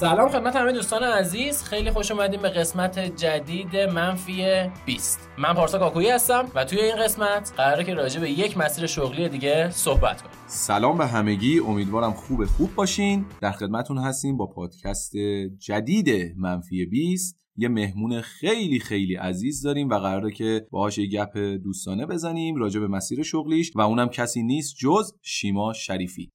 سلام خدمت همه دوستان عزیز. خیلی خوش اومدیم به قسمت جدید منفی 20 من پارسا کاکویی هستم و توی این قسمت قراره که راجع به یک مسیر شغلی دیگه صحبت کنیم. سلام به همگی. امیدوارم خوب خوب باشین. در خدمتون هستیم با پادکست جدید منفی 20 یه مهمون خیلی خیلی عزیز داریم و قراره که باهاش یه گپ دوستانه بزنیم راجع به مسیر شغلیش و اونم کسی نیست جز شیما شریفی.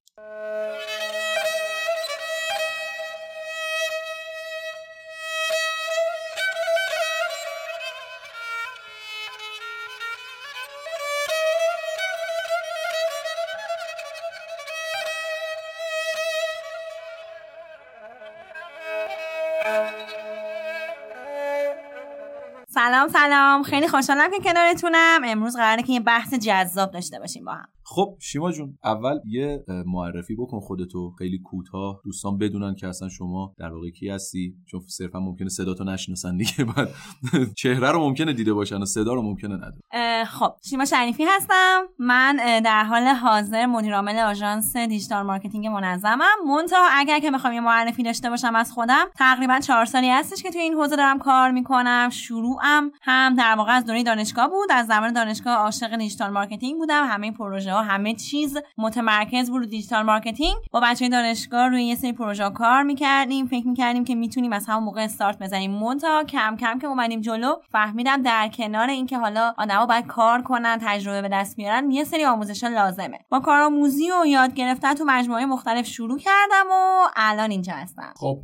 سلام سلام. خیلی خوشحالم که کنارتونم. امروز قراره که یه بحث جذاب داشته باشیم با هم. خب شیما جون اول یه معرفی بکن خودتو. خیلی کوتاه. دوستان بدونن که اصلا شما در واقع کی هستی. چون صرفا ممکنه صداتو نشناسن دیگه بعد چهره رو ممکنه دیده باشن و صدا رو ممکنه ندونن خب شیما شریفی هستم. من در حال حاضر مدیر عامل آژانس digital marketing منظمم. منتها اگر که بخوام یه معرفی داشته باشم از خودم تقریبا چهار سالی هستش که توی این حوزه دارم کار می‌کنم. شروعم هم در واقع از دوره دانشگاه بود. از زمان دانشگاه عاشق digital marketing بودم. همه پروژه همه چیز متمرکز بود رو digital marketing. با بچه دانشگاه روی یه سری پروژه کار می‌کردیم. فکر می‌کردیم که می‌تونیم از همون موقع استارت بزنیم. مونتا کم کم که اومدیم جلو فهمیدم در کنار اینکه حالا آدما باید کار کنن تجربه به دست بیارن یه سری آموزش لازمه. با کارآموزی و یاد گرفتن تو مجموعه مختلف شروع کردم و الان اینجا هستم. خب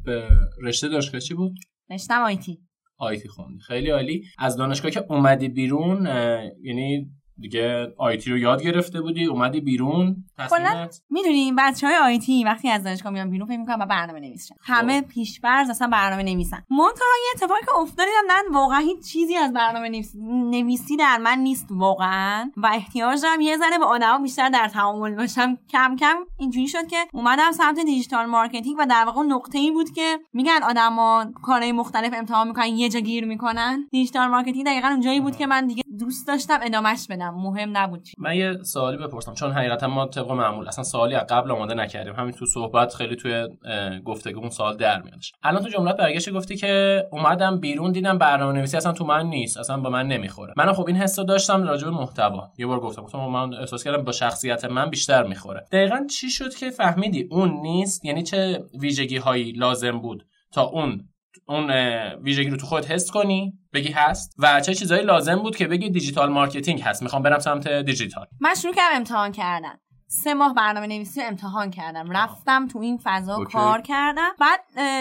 رشته دانشگاه چی بود؟ رشتم آیتی آیتی خوندی. خیلی عالی. از دانشگاه که اومدی بیرون یعنی دیگه آیتی رو یاد گرفته بودی اومدی بیرون. تصمیمت؟ می‌دونیم بچه های IT وقتی از دانشگاه میان بیرون فکر می‌کنن برنامه نویسن. همه پیش‌فرض اصلا برنامه نویسن. منتها یه اتفاقی که افتاد من واقعا هیچ چیزی از برنامه نویسی در من نیست واقعا. و احتیاج دارم یه ذره با آدما بیشتر در تعامل باشم. کم کم اینجوری شد که اومدم سمت digital marketing و در واقع نقطه ای بود که میگن آدما کارهای مختلف امتحان می‌کنن یه جا گیر می‌کنن. digital marketing دقیقا اونجایی بود که من دیگه دوست داشتم ادامهش بدم. مهم نبود من یه سوالی بپرسم. چون حقیقتا ما طبق معمول اصلا سوالی از قبل آماده نکردیم. همین تو صحبت خیلی توی گفتگو اون سوال در میادش الان تو جملات برگشت گفتی که اومدم بیرون دیدم برنامه نویسی اصلا تو من نیست. اصلا با من نمی‌خوره. من خب این حسو داشتم راجع به محتوا. یه بار گفتم گفتم من احساس کردم با شخصیت من بیشتر می‌خوره. دقیقا چی شد که فهمیدی اون نیست؟ یعنی چه ویژگی هایی لازم بود تا اون اون ویژگی رو تو خود حس کنی بگی هست. و چه چیزایی لازم بود که بگی digital marketing هست؟ می‌خوام برم سمت دیجیتال. من شروع کردم امتحان کردن. سه ماه برنامه نویسی امتحان کردم. رفتم تو این فضا اوکی. کار کردم. بعد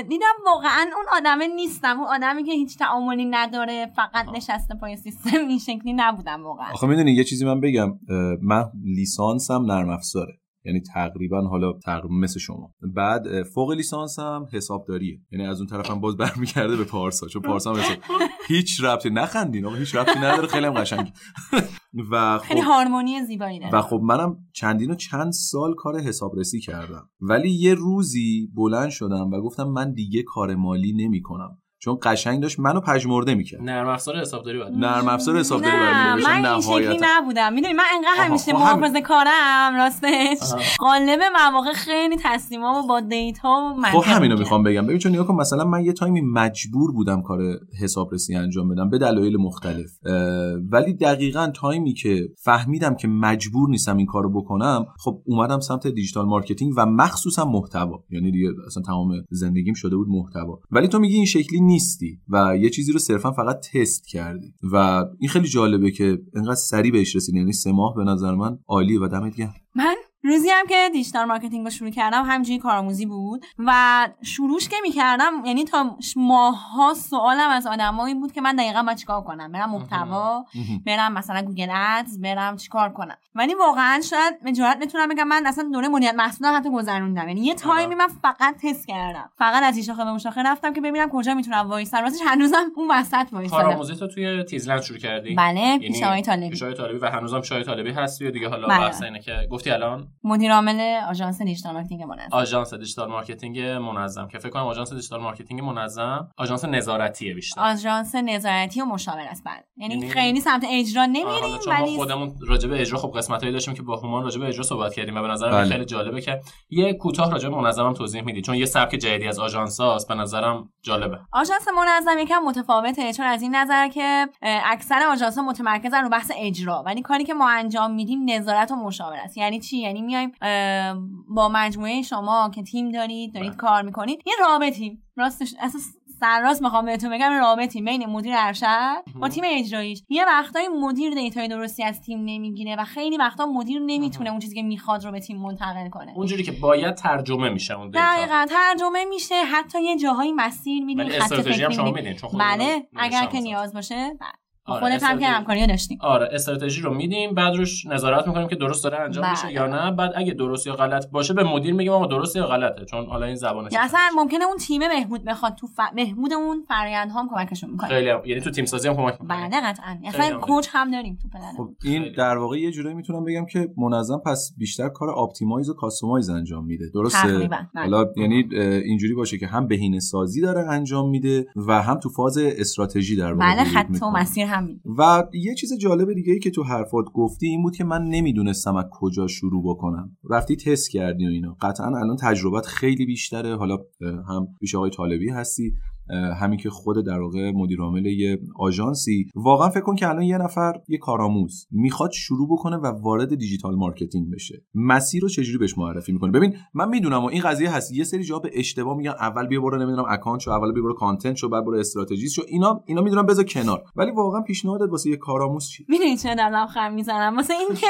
دیدم واقعا اون آدمه نیستم. اون آدمی که هیچ تعاملی نداره فقط آه. نشسته پای سیستم این شکلی نبودم واقعا. آخه می‌دونی یه چیزی من بگم. من لیسانسم نرم افزاره. یعنی تقریبا حالا تقریبا مثل شما. بعد فوق لیسانس هم حسابداریه. یعنی از اون طرفم باز برمیگرده به پارسا. چون پارسا هم هیچ ربطی نخندین آقا هیچ ربطی نداره خیلی هم قشنگ. و خب هارمونی زیبایی و خب منم چندین و چند سال کار حسابرسی کردم. ولی یه روزی بلند شدم و گفتم من دیگه کار مالی نمی‌کنم. چون قشنگ داشت منو پژمرده می‌کرد. نرم افزار حسابداری بعد. نرم افزار حسابداری بعد من این شکلی نبودم. می‌دونی من انقدر همیشه خب محافظه کارم راستش. غالب مواقع خیلی تسلیمام با دیتا و خب همینو می‌خوام بگم. ببین چون نگاه کن مثلا من یه تایمی مجبور بودم کار حسابرسی انجام بدم به دلایل مختلف. ولی دقیقا تایمی که فهمیدم که مجبور نیستم این کارو بکنم خب اومدم سمت digital marketing و مخصوصا محتوا. یعنی دیگه اصلا تمام زندگیم شده بود محتوا. ولی تو میگی این شکلی نیستی و یه چیزی رو صرفا فقط تست کردی. و این خیلی جالبه که انقدر سریع بهش رسیدی یعنی سه ماه به نظر من عالیه و دمت گرم. من روزی هم که digital marketing رو شروع کردم همینجوری کارآموزی بود و شروعش که می‌کردم یعنی تا ماه‌ها سوالم از آدمایی بود که من دقیقا باید چیکار کنم؟ برم محتوا برم مثلا Google Ads برم چیکار کنم؟ ولی واقعا شاید جرات بتونم بگم من اصلا دوره مدیریت محصول حتی گذروندم. یعنی یه تایمی من فقط تست کردم. فقط از این شاخه به اون شاخه رفتم که ببینم کجا می‌تونم وایسم. راستش هنوزم اون وسط وایسادم. کارآموزی تو توی تیزلند شروع کردی؟ بله یعنی پیش آقای طالبی. پیش آقای طالبی و هنوزم پیش آقای طالبی هستی و دیگه حالا بله. بحث اینه که گفتی الان مدیر عامل آژانس digital marketing منظم. آژانس دیجیتال مارکتینگ منظم. که فکر کنم آژانس دیجیتال مارکتینگ منظم آژانس نظارتیه بیشتر. آژانس نظارتی و مشاور است. بعد یعنی یعنی- خیلی سمت اجرا نمیریم ولی خودمون راجع به اجرا خب قسمتایی داشتیم که با هومان راجع به اجرا صحبت کردیم و به نظرم بله. خیلی جالبه که یه کوتاه راجع به منظمم توضیح میدی. چون یه سبک جدیدی از آژانس هاست به نظرم جالبه. آژانس منظم یکم متفاوته. چون از این نظر که اکثر آژانس ها متمرکزن رو بحث اجرا. ولی کاری که ما انجام میدیم نظارت و مشاوره است. یعنی چی؟ یعنی میایم اه، با مجموعه شما که تیم دارید دارید بله. کار می‌کنید یه رابطیم راستش اساس سرراست می‌خوام بهتون بگم رابطی بین مدیر ارشد با تیم اجراییش یه وقتایی مدیر data ی درستی از تیم نمی‌گیره و خیلی وقتا مدیر نمی‌تونه اون چیزی که می‌خواد رو به تیم منتقل کنه اونجوری که باید ترجمه میشه اون data دقیقا ترجمه میشه حتی یه جاهایی مسیر میدیم ولی خط فکری. میدین بله اگر که. نیاز باشه بله. آره، خودت هم که همکاری داشتیم آره استراتژی رو میدیم بعد روش نظارت می‌کنیم که درست داره انجام بله. میشه یا نه بعد اگه درست یا غلط باشه به مدیر میگیم آقا درست یا غلطه چون حالا این زبانش اصلا ممکنه اون تیم بهبود بخواد تو ف... بهبود اون فرآیند هم کمکشون می‌کنه خیلی هم. یعنی تو تیم سازی هم کمک می‌کنه بله قطعا خیلی اصلا coach هم داریم تو پلن خب این خیلی. در واقع یه جورایی می‌تونم بگم که منظم پس بیشتر کار optimize و customize انجام میده درسته بله. حالا یعنی اینجوری باشه که هم بهینه سازی داره انجام میده و هم تو فاز استراتژی در واقع بله خط و. مسیر هم میدیم و یه چیز جالب دیگه ای که تو حرفات گفتی این بود که من نمی‌دونستم از کجا شروع بکنم. رفتی تست کردی و اینا. قطعا الان تجربت خیلی بیشتره. حالا هم پیش آقای طالبی هستی. همین که خود در واقع مدیر عامل یه آژانسی. واقعا فکر کن که الان یه نفر یه کارآموز می‌خواد شروع بکنه و وارد digital marketing بشه. مسیر رو چجوری بهش معرفی می‌کنه ببین من می‌دونم و این قضیه هست. یه سری جا به اشتباه میگن. اول بیا برو نمی‌دونم account شو اول بیا برو content شو بعد برو استراتژی شو. اینا اینا می‌دونم بذار کنار. ولی واقعا پیشنهادت واسه یه کارآموز چی می‌دونی چرا دارم لبخند می‌زنم؟ واسه اینکه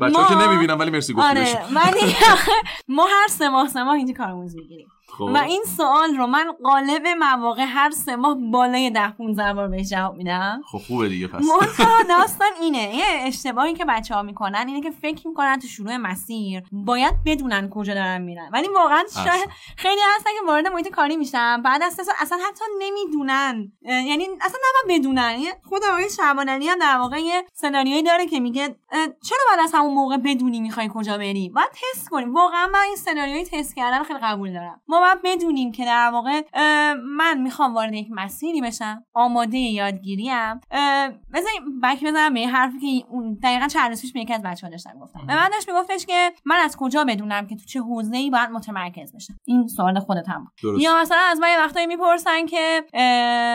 بچه‌ها ما- که نمی‌بینم ولی مرسی گفتی. آره. ولی ما هر سه ماه سه ماه اینجا کارآموز می‌گیریم. خب. و این سوال رو من غالب مواقع هر سه ماه بالای ده 15 بار بهش جواب میدم. خب خوبه دیگه پس. منتها داستان اینه. یه اشتباهی که بچه ها می‌کنن اینه که فکر می‌کنن تو شروع مسیر باید بدونن کجا دارن میرن. ولی واقعا شاید. خیلی هستن که وارد محیط کاری میشن بعد از اصلا حتی نمی‌دونن. یعنی اصلا نباید بدونن. خود آقای شعبانعلی هم در واقع یه سناریویی داره که میگه چرا بعد از همون موقع بدونی می‌خوای کجا بری؟ باید تست کنیم واقعا من این سناریوی تست کردن خیلی قبول دارم. ما باید بدونیم که در واقع من می‌خوام وارد یک مسیری بشم آماده یادگیریم. بذاریم بک بزنم به حرفی که اون دقیقا چند روز پیش به یکی از بچه‌ها داشتم گفتم. به من داشت میگفتش که من از کجا بدونم که تو چه حوزه‌ای باید متمرکز بشم؟ این سوال خودت هم. درست. یا مثلا از من یه وقتایی می‌پرسن که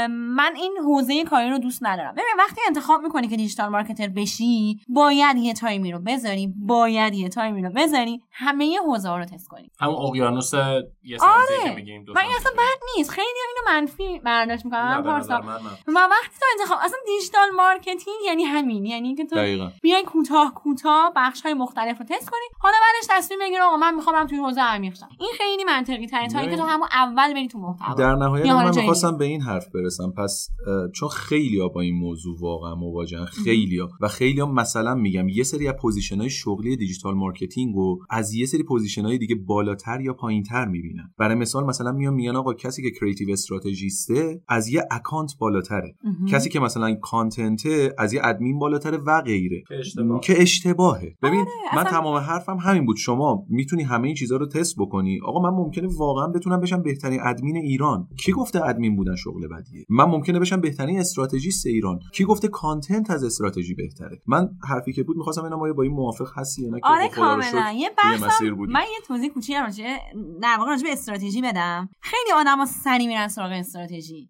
من این حوزه کاری رو دوست ندارم. ببین وقتی انتخاب می‌کنی که دیجیتال مارکتر بشی باید یه تایمی رو بذاری باید یه تایمی رو بذاری همه یه حوزه ها رو تست کنی. همون اقیانوس یه سمتی آره. سمتی. اصلا بد نیست. خیلی اینو منفی برداشت نظر پارسا من. و وقتی تو انتخاب اصلا digital marketing یعنی همین. یعنی که تو بیای کوتاه کوتاه بخش های مختلف رو تست کنی. حالا بعدش تصمیم بگیر آقا من می‌خوام توی حوزه عمیق شم. این خیلی منطقی تره تا اینکه تو همون اول بری تو محتوا. در نهایت من می‌خواستم به این حرف برسم. پس چون خیلی با این موضوع واقعا مواجهن خیلی و خیلی مثلا میگم یه سری از position های شغلی digital marketing رو از یه سری position های دیگه بالاتر یا پایینتر می‌بینن. برای مثال مثلا میان میگن آقا کسی که creative strategist ه از یه account بالاتره. کسی که مثلا کانتنته از یه ادمین بالاتره و غیره. که اشتباه. که اشتباهه. ببین من اصلا- تمام حرفم همین بود. شما می‌تونی همه این چیزها رو تست بکنی. آقا من ممکنه واقعا بتونم بشم بهترین ادمین ایران. کی گفته ادمین بودن شغل بدیه؟ من ممکنه بشم بهترین استراتژیست ایران. کی گفته کانتنت از استراتژی بهتره؟ من حرفی که بود می‌خواستم اینا ما با این موافق هستی یا نه که آره کاملا. یه توی بحثم مسیر بودی. من یه توضیح کوچیک راجع در واقع راجع به استراتژی بدم. خیلی آدما سری میرن سراغ استراتژی.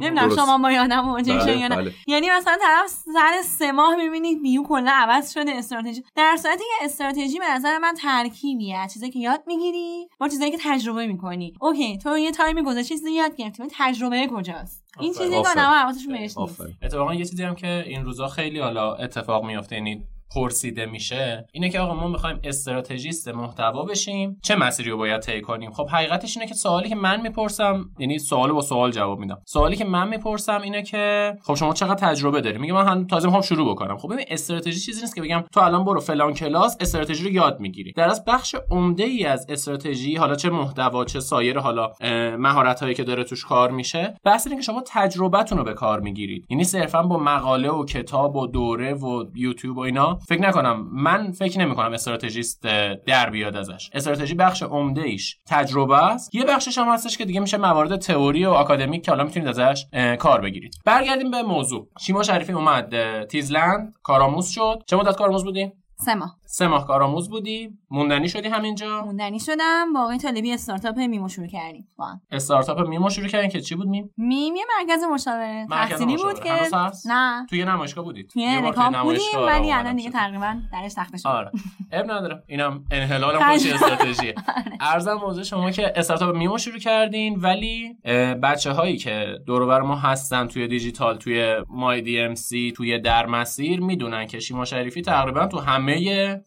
نمی‌دونم. شما با یادم شدین یا بله نه. بله. یعنی مثلا طرف سر سه ماه می‌بینید ویو کلا عوض شده استراتژی. در صورتی که استراتژی به نظر من ترکیبیه. از چیزایی که یاد می‌گیری با چیزایی که تجربه می‌کنی. okay تو یه time ی گذاشتی چیزی یاد گرفتی تجربه کجاست؟ این. چیزی که. آدم‌ها حواسشون بهش نیست. اتفاقا یه چیزی هم که این روزا خیلی حالا اتفاق میفته یعنی پرسیده میشه اینه که آقا ما می‌خوایم استراتژیست محتوا بشیم. چه مسیری رو باید طی کنیم؟ خب حقیقتش اینه که سوالی که من می‌پرسم یعنی سوال با سوال جواب میدم. سوالی که من می‌پرسم اینه که خب شما چقدر تجربه داری میگه من هم تازه می‌خوام شروع بکنم. خب ببین استراتژی چیزی نیست که بگم تو الان برو فلان کلاس استراتژی رو یاد می‌گیری. در از بخش عمده ای از استراتژی حالا چه محتوا چه سایر حالا مهارت هایی که داره توش کار میشه بحث اینه که شما تجربتون رو به کار می‌گیرید. یعنی صرفا با مقاله و کتاب و دوره و یوتیوب و اینا فکر نکنم من فکر نمی کنم استراتژیست در بیاد ازش. استراتژی بخش عمده ایش تجربه است. یه بخشش هم هستش که دیگه میشه موارد تئوری و آکادمیک که حالا می‌تونید ازش کار بگیرید. برگردیم به موضوع. شیما شریفی اومد تیزلند کارآموز شد. چه مدت کارآموز بودی سه ماه. سه ماه کارآموز بودی؟ موندنی شدی همینجا؟ موندنی شدم. با آقای طالبی استارتاپ میمو شروع کردیم. با استارتاپ میمو شروع کردین که چی بود میم؟ میم یه مرکز مشاوره. تحصیلی بود که نه. توی نمایشگاه بودید توی الکامپ بودیم ولی الان دیگه تقریبا درش تخته شد آره. عیب نداره. اینم انحلال خودش استراتژی عرضم موضوع شما که استارتاپ میمو شروع کردین ولی بچه هایی که دور بر ما هستن توی دیجیتال توی MyDMC توی در مسیر می‌دونن که شیما شریفی تقریبا تو همه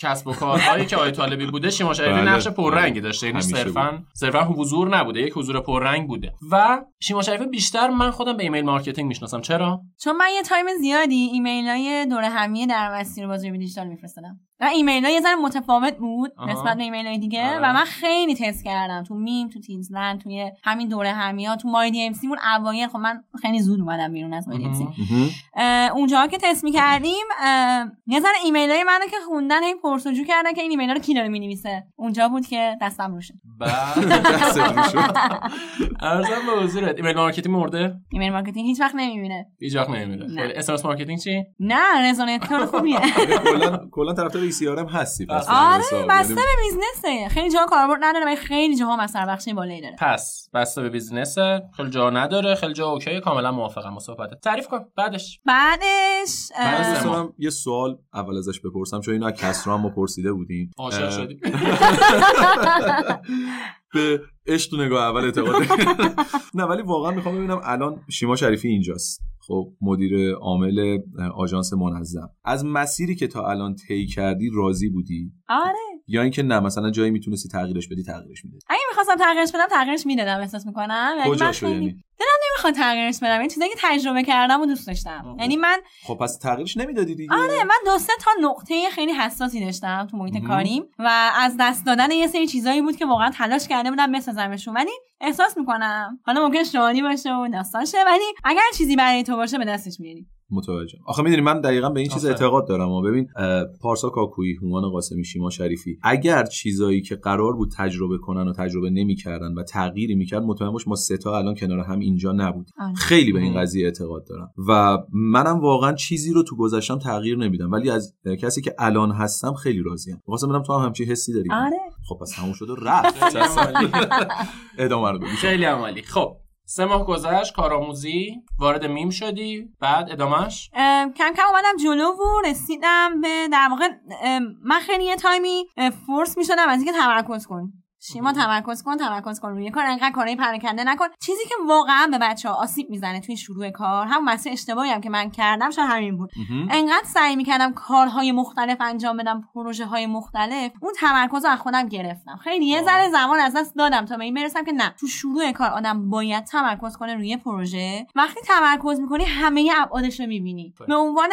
کسب و کارهایی که آقای طالبی بوده شیما شریفی بله. نقش پررنگی داشته. یعنی صرفا صرفا حضور نبوده یک حضور پررنگ بوده. و شیما شریفی بیشتر من خودم به email marketing می‌شناسم. چرا؟ چون من یه time زیادی ایمیل های دور همیه در مسیر بازی دیجیتال میفرستادم. و ایمیل ها یه ذره متفاوت بود نسبت به ایمیل های دیگه آه. و من خیلی تست کردم تو میم تو تیزلند توی همین دوره همیا تو MyDMC مون اوایل. خب من خیلی زود اومدم بیرون از MyDMC. اونجا که تست می‌کردیم یه ذره ایمیل های منو که خوندن این پرسجو کردن که این ایمیل ها رو کی داره می‌نویسه. اونجا بود که دستم رو شد. عرضم به حضورت. email marketing مرده؟ email marketing هیچ وقت نمی‌میره. هیچ وقت نمی‌میره. SMS marketing چی؟ نه رزوناتور خوبیه. کلا کلا طرفدار SMS هم هستی پس آره بسته یعنی به business ه خیلی جا کاربرد نداره ولی خیلی جاها مثلا بخشی بالایی داره. پس بسته به business ه خیلی جا نداره خیلی جا اوکی کاملا موافقم با صحبتت تعریف کن. بعدش. بعدش بعدش یه سوال اول ازش بپرسم چون اینا کسرا هم پرسیده بودیم. عاشق شدیم. به عشق نگاه اول اعتقاد. نه ولی واقعا می‌خوام ببینم الان شیما شریفی اینجاست. خب مدیر عامل آژانس منظم. از مسیری که تا الان طی کردی راضی بودی؟ آره. یا اینکه نه مثلا جایی می‌تونستی تغییرش بدی تغییرش می‌دادی. اگه می‌خواستم تغییرش بدم تغییرش می‌دادم احساس می‌کنم. یعنی کجاشو یعنی؟ دلم نمی‌خواد تغییرش بدم. این چیزایی که تجربه کردم و دوست داشتم. یعنی من خب پس تغییرش نمی‌دادی دیگه. آره من دو سه تا نقطه خیلی حساسی داشتم تو محیط کاریم و از دست دادن یه سری چیزایی بود که واقعا تلاش کرده بودم بسازمشون. ولی احساس می‌کنم. حالا ممکن شوانی باشه و داستان شه ولی اگر چیزی برای تو باشه به دستش میاری متوجه آخه می‌دونی من دقیقا به این چیز اعتقاد دارم. و ببین پارسا کاکویی هومان قاسمی شیما شریفی اگر چیزایی که قرار بود تجربه کنن و تجربه نمی‌کردن و تغییری می‌کرد مطمئن باش ما سه تا الان کنار هم اینجا نبود. آره. خیلی به این قضیه اعتقاد دارم. و منم واقعا چیزی رو تو گذشتم تغییر نمیدم. ولی از کسی که الان هستم خیلی راضیم. واسه منم تو هم همچین حسی داری؟ آره. خب پس همون شده رفت. ادامه رو خیلی عمالی خب سه ماه گذشت کارآموزی وارد میم شدی بعد ادامهش کم کم اومدم جلو و رسیدم به در واقع من خیلی یه تایمی فورس می‌شدم از اینکه تمرکز کن شیما تمرکز کن تمرکز کن روی کار انقدر کارهای پراکنده نکن. چیزی که واقعا به بچه ها آسیب می‌زنه توی شروع کار هم مسیر اشتباهی هم که من کردم شاید همین بود. انقدر سعی می‌کردم کارهای مختلف انجام بدم پروژه های مختلف اون تمرکز رو از خودم گرفتم. خیلی یه ذره زمان از دست دادم تا به این برسم که نه تو شروع کار آدم باید تمرکز کنه روی پروژه. وقتی تمرکز می‌کنی همه ابعادش رو می‌بینی. به عنوان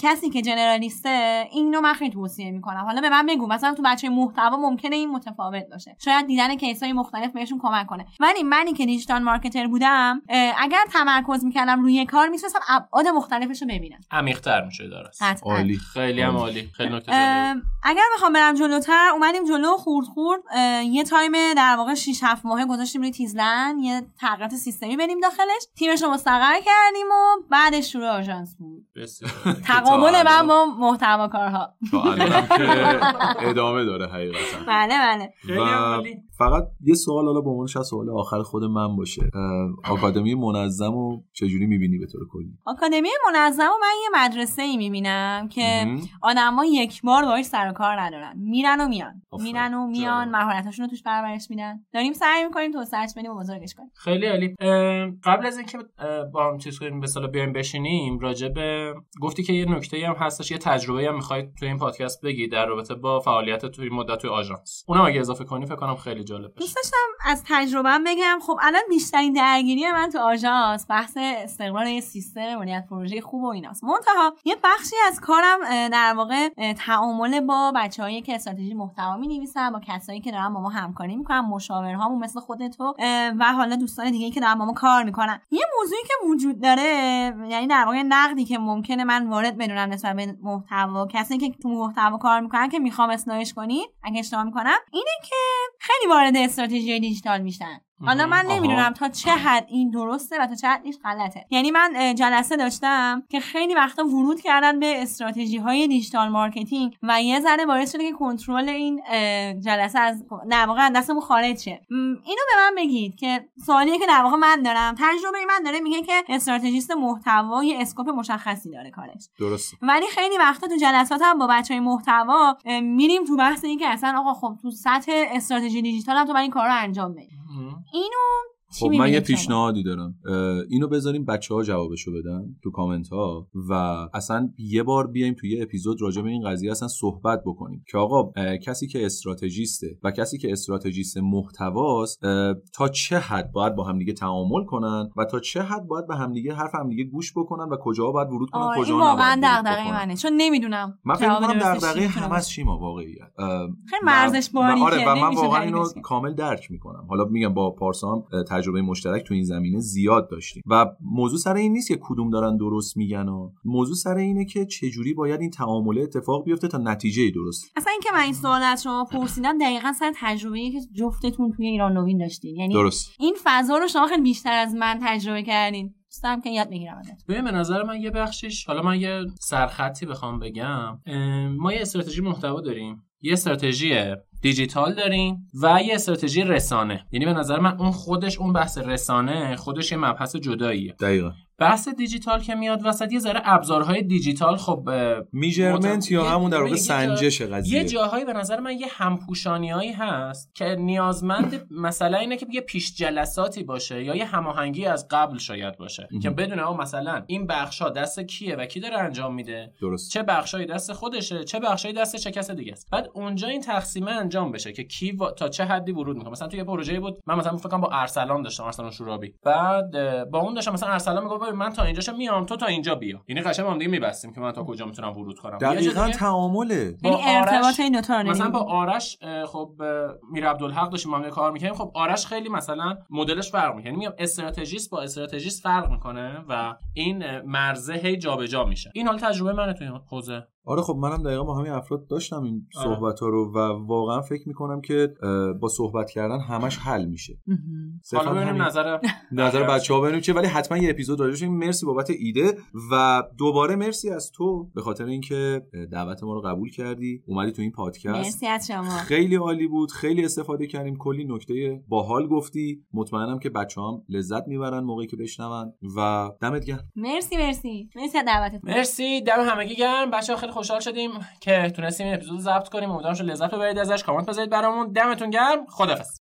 کسی که جنرالیسته اینو من خیلی توصیه می‌کنم. حالا به من بگو مثلا تو بچه محتوا ممکنه این متفاوت باشه. شاید دیدن کیس های مختلف بهشون کمک کنه. ولی منی که دیجیتال مارکتر بودم اگر تمرکز می‌کردم روی کار می‌تونستم ابعاد مختلفش رو ببینم. عمیق‌تر میشه درست عالی. خیلی هم عالی. خیلی نکته اگر بخوام برم جلوتر اومدیم جلو خورد خورد. یه تایم در واقع 6 7 ماهه گذاشتیم روی تیزلند. یه تغییرات سیستمی بریم داخلش. تیمش رو مستقر کردیم و بعدش شروع آژانس بود. تقابل من با محتوا کارها. ادامه داره حقیقتا. بله بله. خیلی فقط یه سوال حالا به عنوانش از سوال آخر خود من باشه. آکادمی منظم و چجوری می‌بینی به طور کلی؟ آکادمی منظم و من یه مدرسه ای می‌بینم که آدما یک بار باهاش سر و کار ندارن. میرن و میان. میرن و میان مهارتاشون رو توش پرورش میدن. داریم سعی می‌کنیم توسعهش بدیم و بزرگش کنیم. خیلی عالی. قبل از اینکه با هم چیز کنیم به صلاح بیایم بشینیم راجع به گفتی که یه نکته هم هستش یه تجربه هم می‌خواید تو این پادکست بگی در رابطه با فعالیت توی مدت توی آژانس. اونم اگه اضافه کنی فکر کنم خیلی جالب بشه دوست داشتم از تجربه بگم خب الان بیشترین درگیری من تو آژانس بحث استقرار یه سیستم مدیریت پروژه خوب و ایناست. منتها یه بخشی از کارم در واقع تعامل با بچههایی که استراتژی محتوا می نویسن با کسایی که دارن با ما همکاری می‌کنن مشاورهامون مثل خودتو و حالا دوستان دیگه که دارن با ما کار می‌کنن. یه موضوعی که وجود داره یعنی در واقع نقدی که ممکنه من وارد بدونم نسبت به محتوا کسایی که تو محتوا کار می‌کنن که می‌خوام اصلاحش کنید اگه اشتباه می‌کنم اینه که خیلی وارد استراتژی دیجیتال میشن. حالا من نمی‌دونم تا چه حد این درسته و تا چه حد این غلطه. یعنی من جلسه داشتم که خیلی وقتا ورود کردن به استراتژی های digital marketing و یه ذره باعث شده که کنترل این جلسه از در واقع دستمون خارج شه. اینو به من بگید که سوالی که در واقع من دارم. تجربه من داره میگه که استراتژیست محتوا یه scope مشخصی داره کارش. درسته. ولی خیلی وقتا تو جلسات هم با بچهای محتوا میریم تو بحث این که اصلا آقا خب تو سطح استراتژی دیجیتال هم تو این کار رو انجام بدی. اینو خب من یه پیشنهادی دارم. اینو بذاریم بچه ها جوابشو بدن تو کامنت ها و اصلا یه بار بیایم توی یه اپیزود راجع به این قضیه اصلا صحبت بکنیم. که آقا کسی که استراتژیسته و کسی که استراتژیست محتواست تا چه حد باید با همدیگه تعامل کنن و تا چه حد باید به همدیگه حرف همدیگه گوش بکنن و کجا باید ورود کنن کجا این واقعا دغدغه منه. چون نمی‌دونم من فکر می‌کنم دغدغه همه از شیما واقعیت. خیلی مرزش آره و من واقعا اینو کامل درک می‌کنم. حالا میگم با پارسام تجربه مشترک تو این زمینه زیاد داشتیم. و موضوع سر این نیست که کدوم دارن درست میگن و موضوع سر اینه که چجوری باید این تعامله اتفاق بیفته تا نتیجه درست. اصلا اینکه من این سوال از شما پرسیدم دقیقا سر تجربه که جفتتون توی ایران نوین داشتین. یعنی درست. این فضا رو شما خیلی بیشتر از من تجربه کردین. دوستم که یاد می‌گیرم ببین به نظر من یه بخشش حالا من یه سرخطی بخوام بگم ما یه استراتژی محتوا داریم. یه استراتژی دیجیتال داریم و یه استراتژی رسانه. یعنی به نظر من اون خودش اون بحث رسانه خودش یه مبحث جداییه. دقیقا. بحث دیجیتال که میاد وسط یه ذره ابزارهای دیجیتال خب میجرمنت یا همون در واقع سنجش قضیه. یه جاهایی به نظر من یه همپوشانیایی هست که نیازمند مثلا اینه که یه پیش جلساتی باشه یا یه هماهنگی از قبل شاید باشه. که بدونه ها مثلا این بخشا دست کیه و کی داره انجام میده؟ درست. چه بخشایی دست خودشه؟ چه بخشایی دست چه کس دیگه است؟ بعد اونجا این تقسیمه انجام بشه که کی تا چه حدی ورود می‌کنه. مثلا تو یه پروژه بود من مثلا فکر با ارسلان داشتم ارسلان شورابی. بعد با اون داشتم مثلا ارسلان می‌گفت من تا اینجاشو میام تو تا اینجا بیا. یعنی قشنگ هم دیگه میبستیم که من تا کجا می‌تونم ورود کنم. دقیقاً تعامله. یعنی ارتباط این دو مثلا با آرش خب میر عبدالحق داشتیم ما کار می‌کنیم خب آرش خیلی مثلا مدلش فرق می‌کنه. یعنی میگم استراتژیست با استراتژیست فرق می‌کنه و این مرزه هی جابجا میشه. این حال تجربه منه تو این حوزه. آره خب منم دقیقا با همین افراد داشتم این آره. صحبت ها رو و واقعا فکر می‌کنم که با صحبت کردن همش حل میشه. حالا ببینیم نظر نظر بچه ها ببینیم چه ولی حتما یه اپیزود راجعش مرسی بابت ایده و دوباره مرسی از تو به خاطر اینکه دعوت ما رو قبول کردی اومدی تو این پادکست. مرسی از شما. خیلی عالی بود خیلی استفاده کردیم کلی نکته باحال گفتی. مطمئنم که بچه هم لذت می‌برن موقعی که بشنون و دمت گرم. مرسی مرسی. مرسی دعوتت مرسی دم همگی گرم. بچه‌ها خیلی خوشحال شدیم که تونستیم این اپیزود ضبط کنیم. امیدوارم شما لذت ببرید ازش. کامنت بذارید برامون. دمتون گرم. خدافظ